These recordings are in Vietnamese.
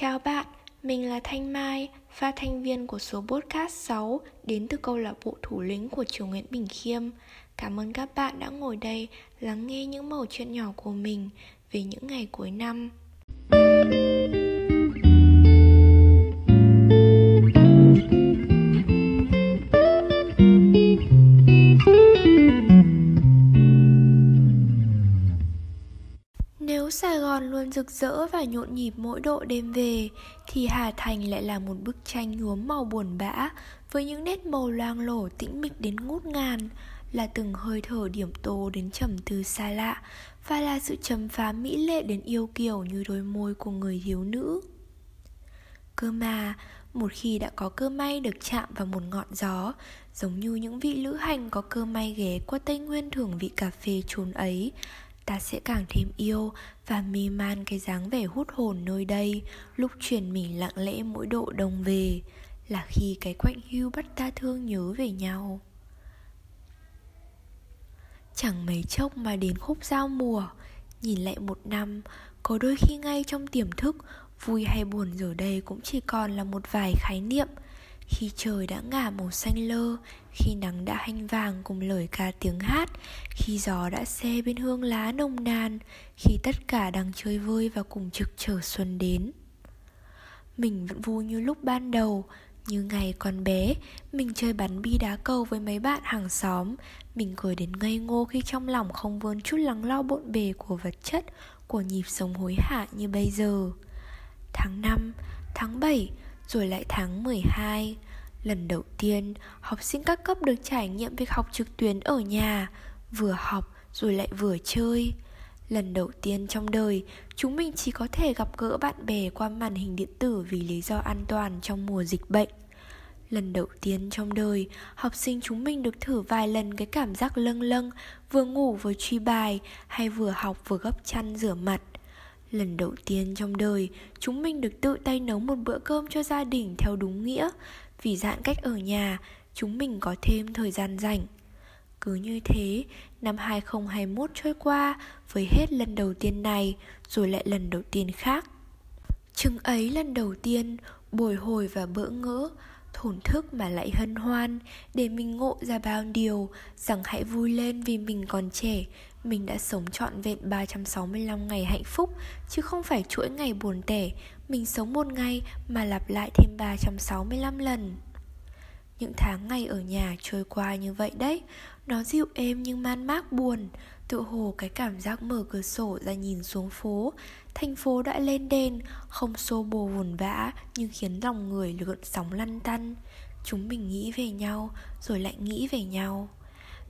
Chào bạn, mình là Thanh Mai, phát thanh viên của số podcast 6 đến từ câu lạc bộ thủ lĩnh của trường Nguyễn Bình Khiêm. Cảm ơn các bạn đã ngồi đây lắng nghe những mẩu chuyện nhỏ của mình về những ngày cuối năm. Luôn rực rỡ và nhộn nhịp mỗi độ đêm về Thì Hà Thành lại là một bức tranh nhuốm màu buồn bã Với những nét màu loang lổ tĩnh mịch đến ngút ngàn Là từng hơi thở điểm tô đến trầm từ xa lạ Và là sự trầm phá mỹ lệ đến yêu kiều như đôi môi của người thiếu nữ. Cơ mà, một khi đã có cơ may được chạm vào một ngọn gió Giống như những vị lữ hành có cơ may ghé qua Tây Nguyên thưởng vị cà phê chốn ấy ta sẽ càng thêm yêu và mê man cái dáng vẻ hút hồn nơi đây, lúc chuyển mình lặng lẽ mỗi độ đông về, là khi cái quạnh hưu bắt ta thương nhớ về nhau. Chẳng mấy chốc mà đến khúc giao mùa, nhìn lại một năm, có đôi khi ngay trong tiềm thức, vui hay buồn giờ đây cũng chỉ còn là một vài khái niệm khi trời đã ngả màu xanh lơ khi nắng đã hanh vàng cùng lời ca tiếng hát khi gió đã xe bên hương lá nồng nàn khi tất cả đang chơi vơi và cùng trực chờ xuân đến. Mình vẫn vui như lúc ban đầu như ngày còn bé mình chơi bắn bi đá cầu với mấy bạn hàng xóm mình cười đến ngây ngô khi trong lòng không vươn chút lắng lo bộn bề của vật chất của nhịp sống hối hả như bây giờ. Tháng 5, tháng 7 rồi lại tháng 12 Lần đầu tiên, học sinh các cấp được trải nghiệm việc học trực tuyến ở nhà Vừa học rồi lại vừa chơi Lần đầu tiên trong đời, chúng mình chỉ có thể gặp gỡ bạn bè qua màn hình điện tử vì lý do an toàn trong mùa dịch bệnh Lần đầu tiên trong đời, học sinh chúng mình được thử vài lần cái cảm giác lâng lâng, vừa ngủ vừa truy bài hay vừa học vừa gấp chăn rửa mặt. Lần đầu tiên trong đời, chúng mình được tự tay nấu một bữa cơm cho gia đình theo đúng nghĩa, vì giãn cách ở nhà, chúng mình có thêm thời gian rảnh. Cứ như thế, năm 2021 trôi qua với hết lần đầu tiên này rồi lại lần đầu tiên khác. Chừng ấy lần đầu tiên, bồi hồi và bỡ ngỡ, thổn thức mà lại hân hoan, để mình ngộ ra bao điều, rằng hãy vui lên vì mình còn trẻ. Mình đã sống trọn vẹn 365 ngày hạnh phúc, chứ không phải chuỗi ngày buồn tẻ. Mình sống một ngày mà lặp lại thêm 365 lần. Những tháng ngày ở nhà trôi qua như vậy đấy nó dịu êm nhưng man mác buồn. Tự hồ cái cảm giác mở cửa sổ ra nhìn xuống phố. Thành phố đã lên đèn Không xô bồ vồn vã, Nhưng khiến lòng người lượn sóng lăn tăn. Chúng mình nghĩ về nhau, Rồi lại nghĩ về nhau.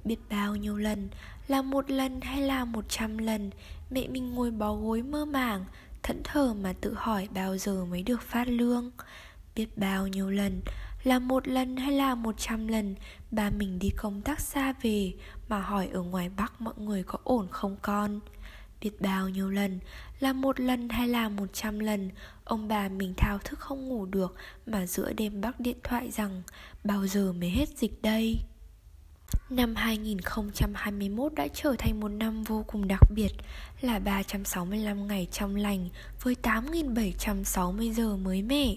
Biết bao nhiêu lần, Là một lần hay là một trăm lần, Mẹ mình ngồi bó gối mơ màng, Thẫn thờ mà tự hỏi bao giờ mới được phát lương. Biết bao nhiêu lần là một lần hay là một trăm lần, Ba mình đi công tác xa về Mà hỏi ở ngoài Bắc mọi người có ổn không con Biết bao nhiêu lần, Là một lần hay là một trăm lần, Ông bà mình thao thức không ngủ được Mà giữa đêm bắc điện thoại rằng, Bao giờ mới hết dịch đây Năm 2021 đã trở thành một năm vô cùng đặc biệt, là 365 ngày trong lành với 8.760 giờ mới mẻ.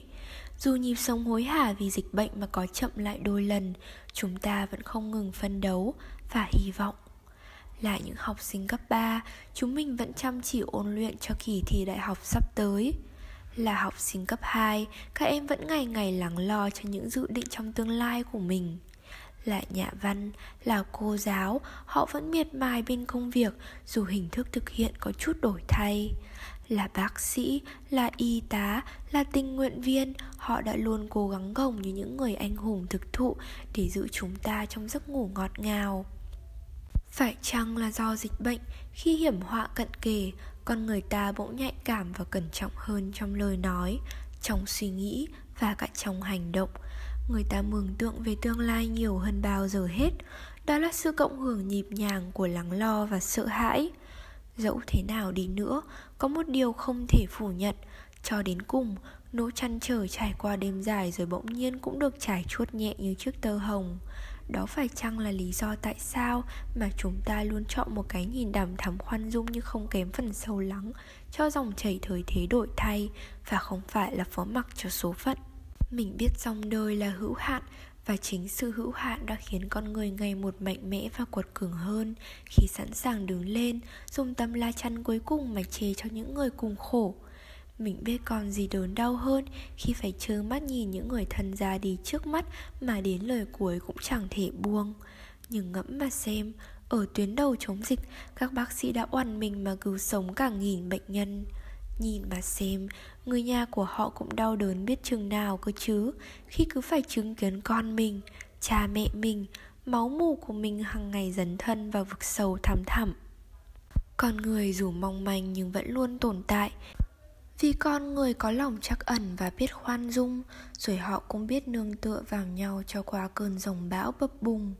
Dù nhịp sống hối hả vì dịch bệnh mà có chậm lại đôi lần, chúng ta vẫn không ngừng phân đấu và hy vọng. Là những học sinh cấp 3, chúng mình vẫn chăm chỉ ôn luyện cho kỳ thi đại học sắp tới. Là học sinh cấp 2, các em vẫn ngày ngày lắng lo cho những dự định trong tương lai của mình là nhà văn, là cô giáo, họ vẫn miệt mài bên công việc dù hình thức thực hiện có chút đổi thay. Là bác sĩ, là y tá, là tình nguyện viên, họ đã luôn cố gắng gồng như những người anh hùng thực thụ để giữ chúng ta trong giấc ngủ ngọt ngào. Phải chăng là do dịch bệnh? Khi hiểm họa cận kề, con người ta bỗng nhạy cảm và cẩn trọng hơn trong lời nói, trong suy nghĩ và cả trong hành động. Người ta mường tượng về tương lai nhiều hơn bao giờ hết. Đó là sự cộng hưởng nhịp nhàng của lắng lo và sợ hãi. Dẫu thế nào đi nữa, Có một điều không thể phủ nhận. Cho đến cùng Nỗi chăn trở trải qua đêm dài Rồi bỗng nhiên cũng được trải chuốt nhẹ như chiếc tơ hồng. Đó phải chăng là lý do tại sao mà chúng ta luôn chọn một cái nhìn đằm thắm khoan dung nhưng không kém phần sâu lắng cho dòng chảy thời thế đổi thay và không phải là phó mặc cho số phận? Mình biết dòng đời là hữu hạn và chính sự hữu hạn đã khiến con người ngày một mạnh mẽ và quật cường hơn khi sẵn sàng đứng lên, dùng tâm la chắn cuối cùng mà chê cho những người cùng khổ. Mình biết còn gì đớn đau hơn khi phải trơ mắt nhìn những người thân ra đi trước mắt mà đến lời cuối cũng chẳng thể buông. Nhưng ngẫm mà xem, ở tuyến đầu chống dịch, các bác sĩ đã oằn mình mà cứu sống cả nghìn bệnh nhân. Nhìn mà xem, người nhà của họ cũng đau đớn biết chừng nào cơ chứ. Khi cứ phải chứng kiến con mình, cha mẹ mình, máu mù của mình hàng ngày dấn thân vào vực sâu thẳm thẳm. Con người dù mong manh nhưng vẫn luôn tồn tại. Vì con người có lòng chắc ẩn và biết khoan dung Rồi họ cũng biết nương tựa vào nhau cho qua cơn rồng bão bấp bùng.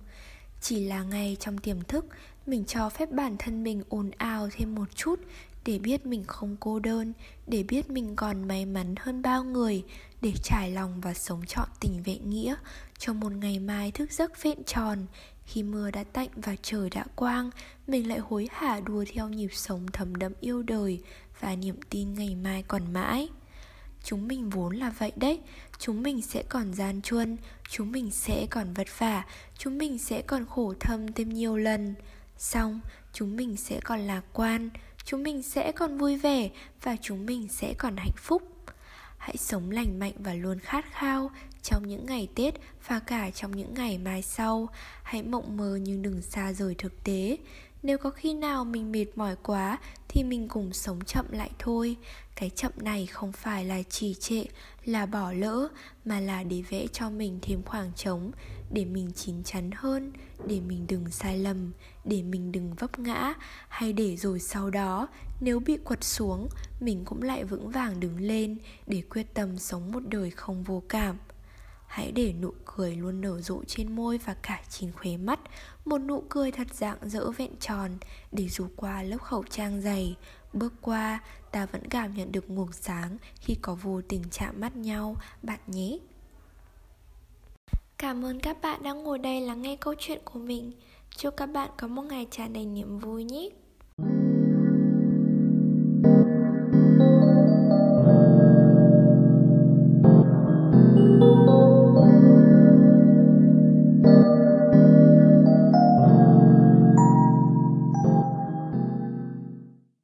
Chỉ là ngay trong tiềm thức Mình cho phép bản thân mình ồn ào thêm một chút để biết mình không cô đơn, để biết mình còn may mắn hơn bao người, để trải lòng và sống trọn tình vệ nghĩa. Cho một ngày mai thức giấc vẹn tròn, khi mưa đã tạnh và trời đã quang, mình lại hối hả đua theo nhịp sống thấm đẫm yêu đời và niềm tin ngày mai còn mãi. Chúng mình vốn là vậy đấy, chúng mình sẽ còn gian truân, chúng mình sẽ còn vất vả, chúng mình sẽ còn khổ thâm thêm nhiều lần. Xong, chúng mình sẽ còn lạc quan chúng mình sẽ còn vui vẻ và chúng mình sẽ còn hạnh phúc. Hãy sống lành mạnh và luôn khát khao trong những ngày tết và cả trong những ngày mai sau. Hãy mộng mơ nhưng đừng xa rời thực tế nếu có khi nào mình mệt mỏi quá thì mình cùng sống chậm lại thôi. Cái chậm này không phải là trì trệ, là bỏ lỡ, mà là để vẽ cho mình thêm khoảng trống, để mình chín chắn hơn, để mình đừng sai lầm, để mình đừng vấp ngã. Hay để rồi sau đó, nếu bị quật xuống, mình cũng lại vững vàng đứng lên để quyết tâm sống một đời không vô cảm. Hãy để nụ cười luôn nở rộ trên môi và cả chín khóe mắt. Một nụ cười thật dạng dỡ vẹn tròn Để dù qua lớp khẩu trang dày Bước qua, ta vẫn cảm nhận được nguồn sáng Khi có vô tình chạm mắt nhau, bạn nhé. Cảm ơn các bạn đã ngồi đây lắng nghe câu chuyện của mình. Chúc các bạn có một ngày tràn đầy niềm vui nhé.